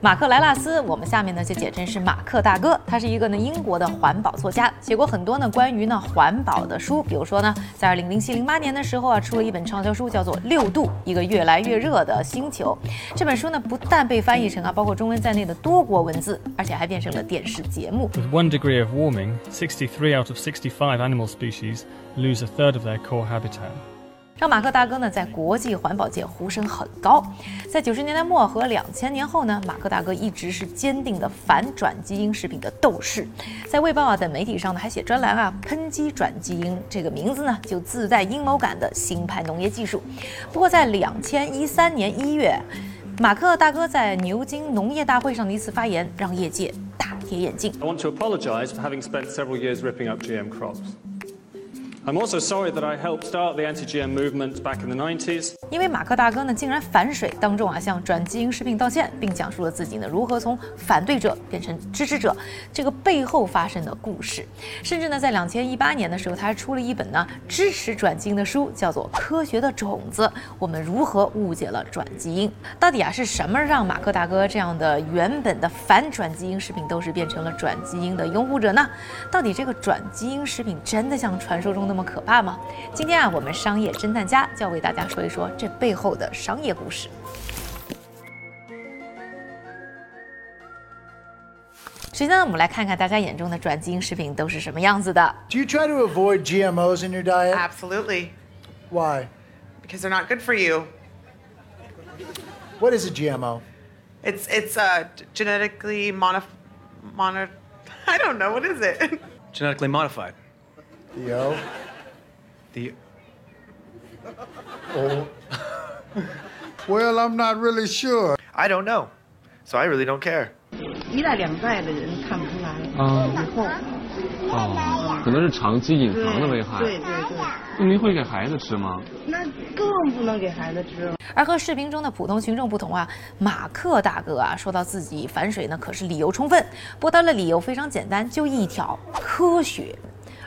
马克莱纳斯，我们下面呢就简称是马克大哥。他是一个呢英国的环保作家，写过很多呢关于呢环保的书。比如说呢，在二零零七零八年的时候啊，出了一本畅销书，叫做《六度：一个越来越热的星球》。这本书呢不但被翻译成啊包括中文在内的多国文字，而且还变成了电视节目。With one degree of warming, 63 out of 65 animal species lose a third of their core habitat. 让马克大哥呢在国际环保界呼声很高。在九十年代末和两千年后呢，马克大哥一直是坚定的反转基因食品的斗士，在《卫报》啊等媒体上呢还写专栏啊，抨击转基因这个名字呢就自带阴谋感的新派农业技术。不过在两千一三年一月，马克大哥在牛津农业大会上的一次发言，让业界大跌眼镜。I want to apologise for having spent several years ripping up GM crops. I'm also sorry that I helped start the anti-GM movement back in the 90s. 因为马克大哥呢，竟然反水当众啊，向转基因食品道歉，并讲述了自己呢如何从反对者变成支持者这个背后发生的故事。甚至呢，在两千一八年的时候，他还出了一本呢支持转基因的书，叫做《科学的种子》，我们如何误解了转基因？到底啊是什么让马克大哥这样的原本的反转基因食品都是变成了转基因的拥护者呢？到底这个转基因食品真的像传说中那么可怕吗？今天啊，我们商业侦探家就要为大家说一说这背后的商业故事。首先呢，我们来看看大家眼中的转基因食品都是什么样子的。Do you try to avoid GMOs in your diet? Absolutely. Why? Because they're not good for you. What is a GMO? It's it's uh genetically monif mono I don't know what is it. Genetically modified. The O? The O? well, I'm not really sure. I don't know, so I really don't care. 一代两代的人看不出来，啊以后哦，可能是长期隐藏的危害。对对对，那您会给孩子吃吗？那更不能给孩子吃了。而和视频中的普通群众不同啊，马克大哥啊说到自己反水呢，可是理由充分。不过他的理由非常简单，就一条：科学。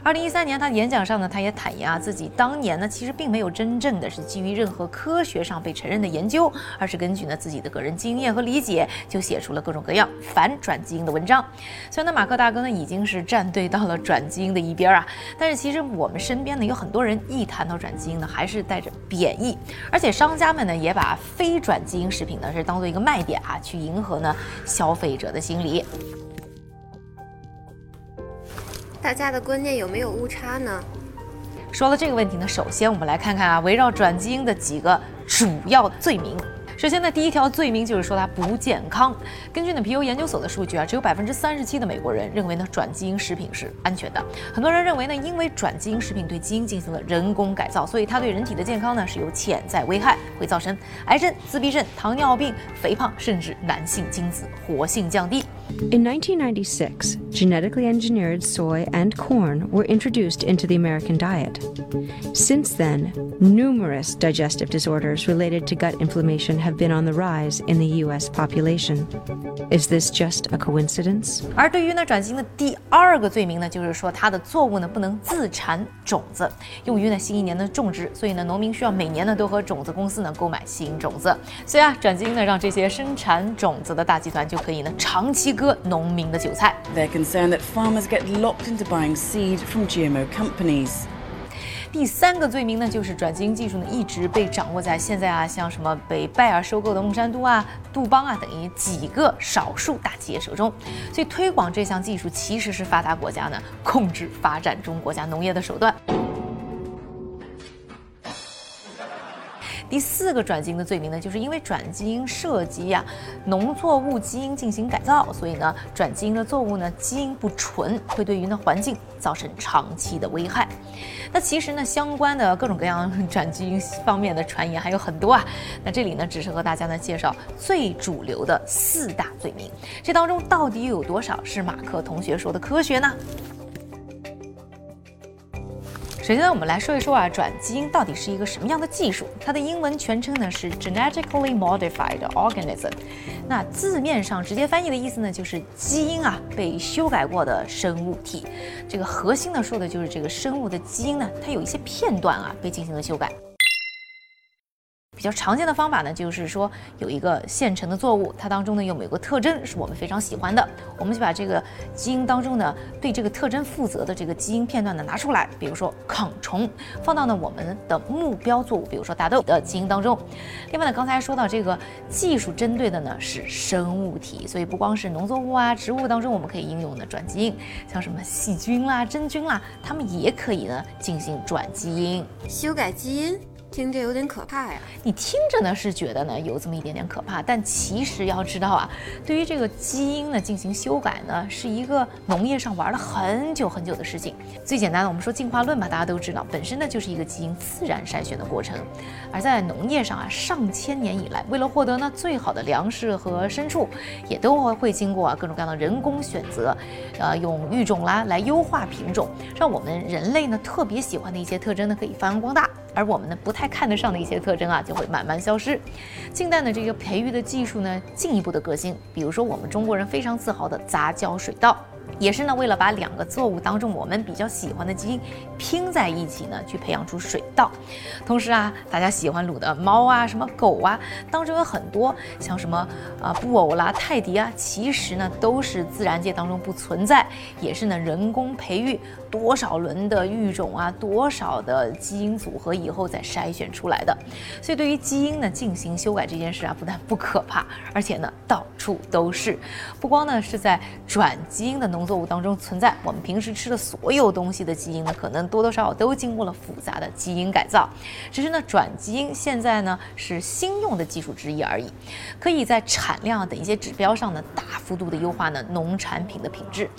二零一三年，他的演讲上呢，他也坦言啊，自己当年呢其实并没有真正的是基于任何科学上被承认的研究，而是根据呢自己的个人经验和理解，就写出了各种各样反转基因的文章。虽然呢马克大哥呢已经是站队到了转基因的一边啊，但是其实我们身边呢有很多人一谈到转基因呢，还是带着贬义，而且商家们呢也把非转基因食品呢是当做一个卖点啊，去迎合呢消费者的心理。大家的观念有没有误差呢？说了这个问题呢，首先我们来看看啊，围绕转基因的几个主要罪名。首先呢，第一条罪名就是说它不健康。根据呢皮尤研究所的数据啊，只有百分之三十七的美国人认为呢转基因食品是安全的。很多人认为呢，因为转基因食品对基因进行了人工改造，所以它对人体的健康呢是有潜在危害，会造成癌症、自闭症、糖尿病、肥胖，甚至男性精子活性降低。In 1996, genetically engineered soy and corn were introduced into the American diet. Since then, numerous digestive disorders related to gut inflammation have been on the rise in the U.S. population. Is this just a coincidence? 而对于呢转基因的第二个罪名呢，就是说它的作物呢不能自产种子，用于呢新一年的种植，所以呢农民需要每年呢都和种子公司呢购买新种子。所以啊，转基因呢让这些生产种子的大集团就可以呢长期 割农民的韭菜。They're concerned that farmers get locked into buying seed from GMO companies. 第三个罪名呢，就是转基因技术呢一直被掌握在现在啊，像什么被拜耳收购的孟山都啊、杜邦啊等于几个少数大企业手中，所以推广这项技术其实是发达国家呢控制发展中国家农业的手段。第四个转基因的罪名呢，就是因为转基因涉及呀、农作物基因进行改造，所以呢，转基因的作物呢基因不纯，会对于呢环境造成长期的危害。那其实呢，相关的各种各样转基因方面的传言还有很多啊。那这里呢，只是和大家呢介绍最主流的四大罪名，这当中到底有多少是马克同学说的科学呢？首先呢，我们来说一说啊，转基因到底是一个什么样的技术？它的英文全称呢是 genetically modified organism。那字面上直接翻译的意思呢，就是基因啊被修改过的生物体。这个核心呢说的就是这个生物的基因呢，它有一些片段啊被进行了修改。比较常见的方法呢，就是说有一个现成的作物，它当中呢有某个特征是我们非常喜欢的，我们就把这个基因当中呢对这个特征负责的这个基因片段呢拿出来，比如说抗虫，放到呢我们的目标作物，比如说大豆的基因当中。另外呢，刚才说到这个技术针对的呢是生物体，所以不光是农作物啊、植物当中我们可以应用的转基因，像什么细菌啦、真菌啦，它们也可以呢进行转基因、修改基因。听着有点可怕呀！你听着呢是觉得呢有这么一点点可怕，但其实要知道啊，对于这个基因呢进行修改呢，是一个农业上玩了很久很久的事情。最简单的，我们说进化论吧，大家都知道，本身呢就是一个基因自然筛选的过程。而在农业上啊，上千年以来，为了获得呢最好的粮食和牲畜，也都会经过啊各种各样的人工选择，呃，用育种啦来优化品种，让我们人类呢特别喜欢的一些特征呢可以发扬光大。而我们呢不太看得上的一些特征啊，就会慢慢消失。近代的这个培育的技术呢，进一步的革新，比如说我们中国人非常自豪的杂交水稻。也是呢，为了把两个作物当中我们比较喜欢的基因拼在一起呢，去培养出水稻。同时啊，大家喜欢撸的猫啊，什么狗啊，当中有很多像什么啊布偶啦、泰迪啊，其实呢都是自然界当中不存在，也是呢人工培育多少轮的育种啊，多少的基因组合以后再筛选出来的。所以对于基因呢进行修改这件事啊，不但不可怕，而且呢到处都是。不光呢是在转基因的农。作物当中存在我们平时吃的所有东西的基因呢，可能多多少少都经过了复杂的基因改造。只是呢，转基因现在呢是新用的技术之一而已，可以在产量等一些指标上呢大幅度的优化呢农产品的品质。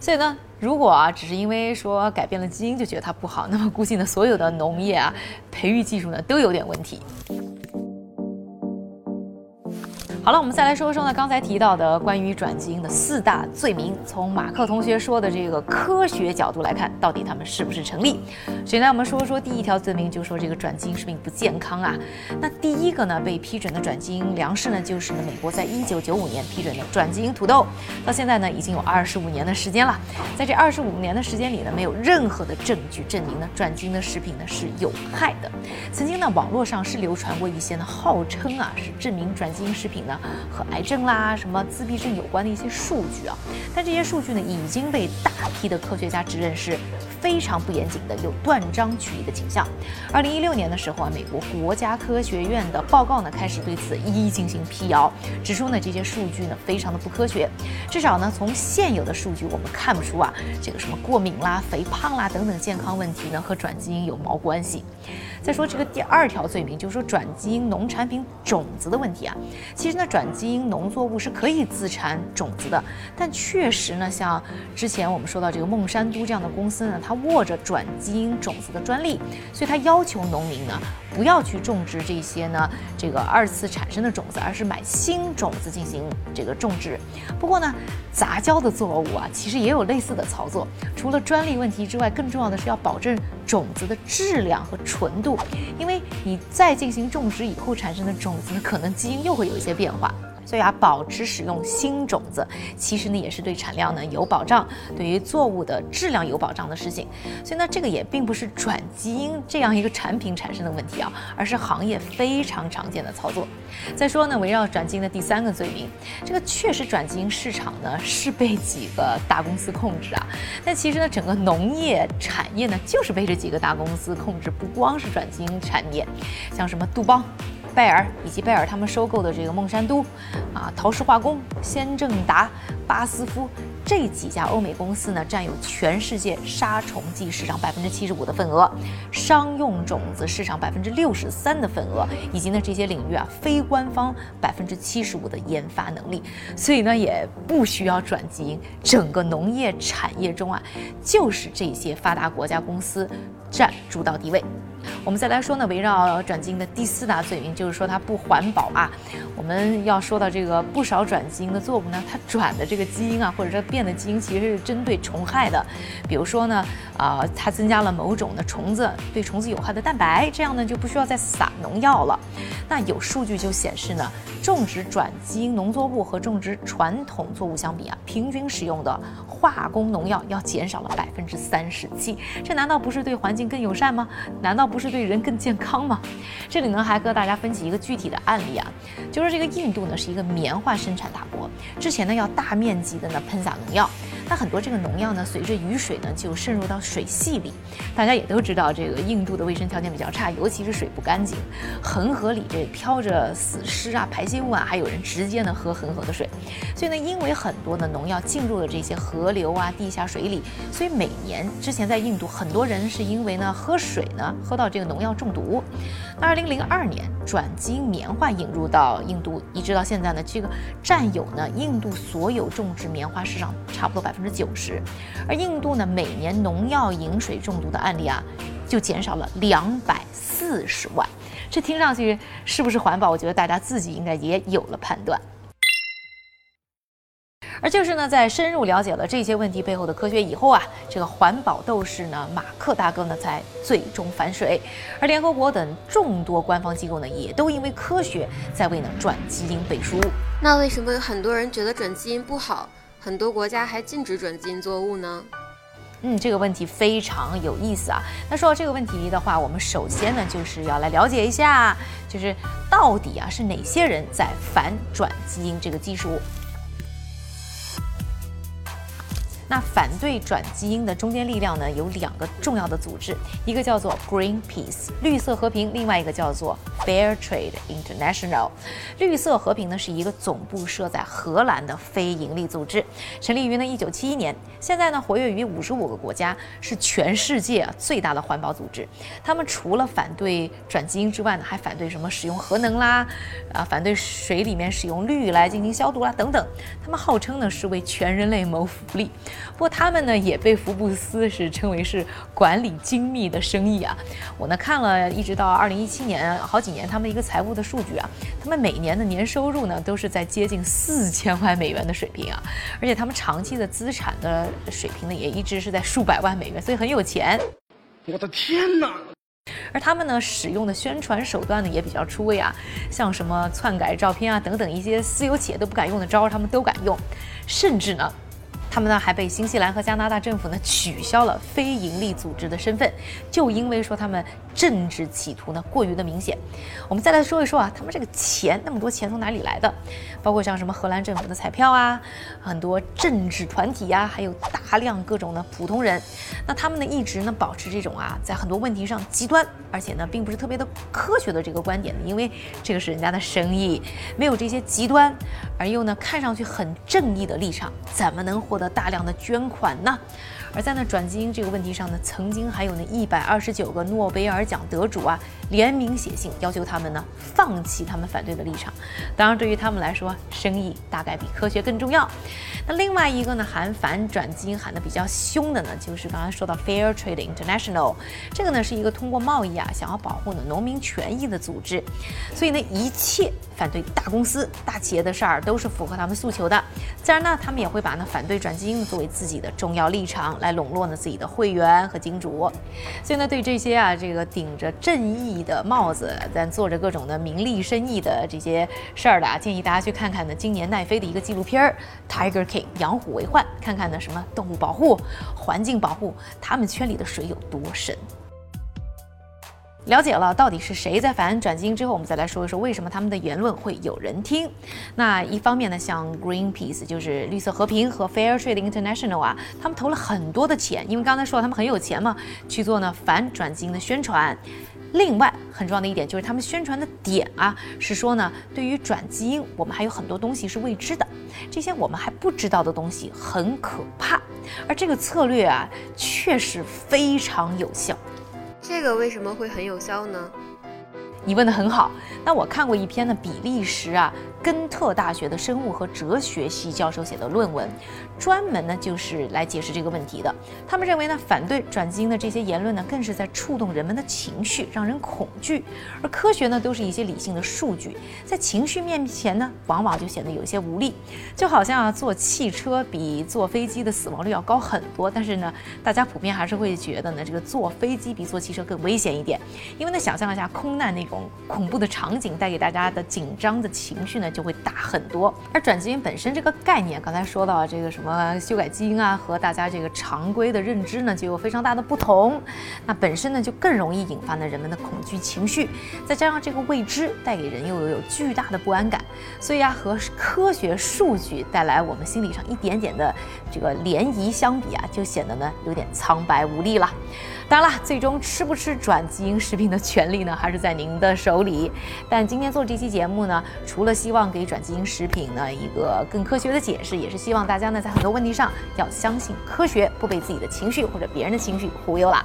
所以呢，如果啊只是因为说改变了基因就觉得它不好，那么估计呢所有的农业啊培育技术呢都有点问题。好了，我们再来说说呢，刚才提到的关于转基因的四大罪名。从马克同学说的这个科学角度来看，到底他们是不是成立？首先，我们说说第一条罪名，就说这个转基因食品不健康啊。那第一个呢，被批准的转基因粮食呢，就是呢美国在一九九五年批准的转基因土豆，到现在呢已经有二十五年的时间了。在这二十五年的时间里呢，没有任何的证据证明呢转基因的食品呢是有害的。曾经呢网络上是流传过一些呢号称啊是证明转基因食品和癌症啦、什么自闭症有关的一些数据啊，但这些数据呢已经被大批的科学家指认是非常不严谨的，有断章取义的倾向。二零一六年的时候啊，美国国家科学院的报告呢开始对此一一进行辟谣，指出呢这些数据呢非常的不科学，至少呢从现有的数据我们看不出啊这个什么过敏啦、肥胖啦等等健康问题呢和转基因有毛关系。再说这个第二条罪名，就是说转基因农产品种子的问题啊。其实呢，转基因农作物是可以自产种子的，但确实呢，像之前我们说到这个孟山都这样的公司呢，它握着转基因种子的专利，所以它要求农民呢不要去种植这些呢这个二次产生的种子，而是买新种子进行这个种植。不过呢，杂交的作物啊，其实也有类似的操作。除了专利问题之外，更重要的是要保证种子的质量和纯度。因为你再进行种植以后产生的种子，可能基因又会有一些变化。所以啊，保持使用新种子，其实呢也是对产量呢有保障，对于作物的质量有保障的事情。所以呢，这个也并不是转基因这样一个产品产生的问题啊，而是行业非常常见的操作。再说呢，围绕转基因的第三个罪名，这个确实转基因市场呢是被几个大公司控制啊，但其实呢，整个农业产业呢就是被这几个大公司控制，不光是转基因产业，像什么杜邦。拜耳以及拜耳他们收购的这个孟山都，啊，陶氏化工、先正达、巴斯夫这几家欧美公司呢，占有全世界杀虫剂市场百分之七十五的份额，商用种子市场百分之六十三的份额，以及呢这些领域啊非官方百分之七十五的研发能力，所以呢也不需要转基因，整个农业产业中啊，就是这些发达国家公司占主导地位。我们再来说呢，围绕转基因的第四大罪名，就是说它不环保啊。我们要说到这个不少转基因的作物呢，它转的这个基因啊，或者说变的基因，其实是针对虫害的。比如说呢，啊，它增加了某种的虫子对虫子有害的蛋白，这样呢就不需要再撒农药了。那有数据就显示呢，种植转基因农作物和种植传统作物相比啊，平均使用的化工农药要减少了百分之三十七。这难道不是对环境更友善吗？难道？不是对人更健康吗？这里呢还和大家分析一个具体的案例啊，就是这个印度呢是一个棉花生产大国，之前呢要大面积的呢喷洒农药。那很多这个农药呢，随着雨水呢就渗入到水系里。大家也都知道，这个印度的卫生条件比较差，尤其是水不干净，恒河里这飘着死尸啊、排泄物啊，还有人直接呢喝恒河的水。所以呢，因为很多的农药进入了这些河流啊、地下水里，所以每年之前在印度很多人是因为呢喝水呢喝到这个农药中毒。那二零零二年转基因棉花引入到印度，一直到现在呢，这个占有呢印度所有种植棉花市场差不多百。百分之九十，而印度呢，每年农药饮水中毒的案例啊，就减少了两百四十万。这听上去是不是环保？我觉得大家自己应该也有了判断。而就是呢，在深入了解了这些问题背后的科学以后啊，这个环保斗士呢，马克大哥呢，才最终反水。而联合国等众多官方机构呢，也都因为科学在为呢转基因背书。那为什么有很多人觉得转基因不好？很多国家还禁止转基因作物呢。嗯，这个问题非常有意思啊。那说到这个问题的话，我们首先呢就是要来了解一下，就是到底啊是哪些人在反转基因这个技术。那反对转基因的中坚力量呢，有两个重要的组织，一个叫做 Greenpeace 绿色和平，另外一个叫做 Fair Trade International。绿色和平呢是一个总部设在荷兰的非营利组织，成立于呢1971年，现在呢活跃于55个国家，是全世界最大的环保组织。他们除了反对转基因之外呢，还反对什么使用核能啦，啊，反对水里面使用氯来进行消毒啦等等。他们号称呢是为全人类谋福利。不过他们呢也被福布斯是称为是管理精密的生意啊。我呢看了一直到二零一七年好几年他们一个财务的数据啊，他们每年的年收入呢都是在接近四千万美元的水平啊，而且他们长期的资产的水平呢也一直是在数百万美元，所以很有钱。我的天哪！而他们呢使用的宣传手段呢也比较出位啊，像什么篡改照片啊等等一些私有企业都不敢用的招儿，他们都敢用，甚至呢。他们呢还被新西兰和加拿大政府呢取消了非营利组织的身份，就因为说他们政治企图呢过于的明显。我们再来说一说啊，他们这个钱那么多钱从哪里来的？包括像什么荷兰政府的彩票啊，很多政治团体呀，还有大量各种的普通人。那他们呢一直呢保持这种啊在很多问题上极端，而且呢并不是特别的科学的这个观点，因为这个是人家的生意，没有这些极端而又呢看上去很正义的立场，怎么能获得？大量的捐款呢？而在呢转基因这个问题上呢，曾经还有那一百二十九个诺贝尔奖得主啊联名写信，要求他们呢放弃他们反对的立场。当然，对于他们来说，生意大概比科学更重要。那另外一个呢，喊反转基因喊得比较凶的呢，就是刚才说到 Fair Trade International，这个呢是一个通过贸易啊想要保护呢农民权益的组织。所以呢，一切反对大公司、大企业的事儿都是符合他们诉求的。自然呢，他们也会把呢反对转基因作为自己的重要立场。来笼络呢自己的会员和金主，所以呢，对这些啊这个顶着正义的帽子，但做着各种的名利生意的这些事儿的啊，建议大家去看看呢今年奈飞的一个纪录片儿《Tiger King》养虎为患，看看呢什么动物保护、环境保护，他们圈里的水有多深。了解了到底是谁在反转基因之后，我们再来说一说为什么他们的言论会有人听。那一方面呢，像 Greenpeace 就是绿色和平和 Fair Trade International 啊，他们投了很多的钱，因为刚才说了他们很有钱嘛，去做呢反转基因的宣传。另外很重要的一点就是他们宣传的点啊，是说呢，对于转基因，我们还有很多东西是未知的，这些我们还不知道的东西很可怕。而这个策略啊，确实非常有效。这个为什么会很有效呢？你问的很好。那我看过一篇呢，比利时啊。根特大学的生物和哲学系教授写的论文，专门呢就是来解释这个问题的。他们认为呢，反对转基因的这些言论呢，更是在触动人们的情绪，让人恐惧。而科学呢，都是一些理性的数据，在情绪面前呢，往往就显得有些无力。就好像啊，坐汽车比坐飞机的死亡率要高很多，但是呢，大家普遍还是会觉得呢，这个坐飞机比坐汽车更危险一点。因为呢，想象一下空难那种恐怖的场景带给大家的紧张的情绪呢。就会大很多。而转基因本身这个概念，刚才说到这个什么修改基因啊，和大家这个常规的认知呢，就有非常大的不同。那本身呢，就更容易引发呢人们的恐惧情绪，再加上这个未知带给人又有有巨大的不安感，所以啊，和科学数据带来我们心理上一点点的这个涟漪相比啊，就显得呢有点苍白无力了。当然了，最终吃不吃转基因食品的权利呢，还是在您的手里。但今天做这期节目呢，除了希望给转基因食品呢一个更科学的解释，也是希望大家呢在很多问题上要相信科学，不被自己的情绪或者别人的情绪忽悠了。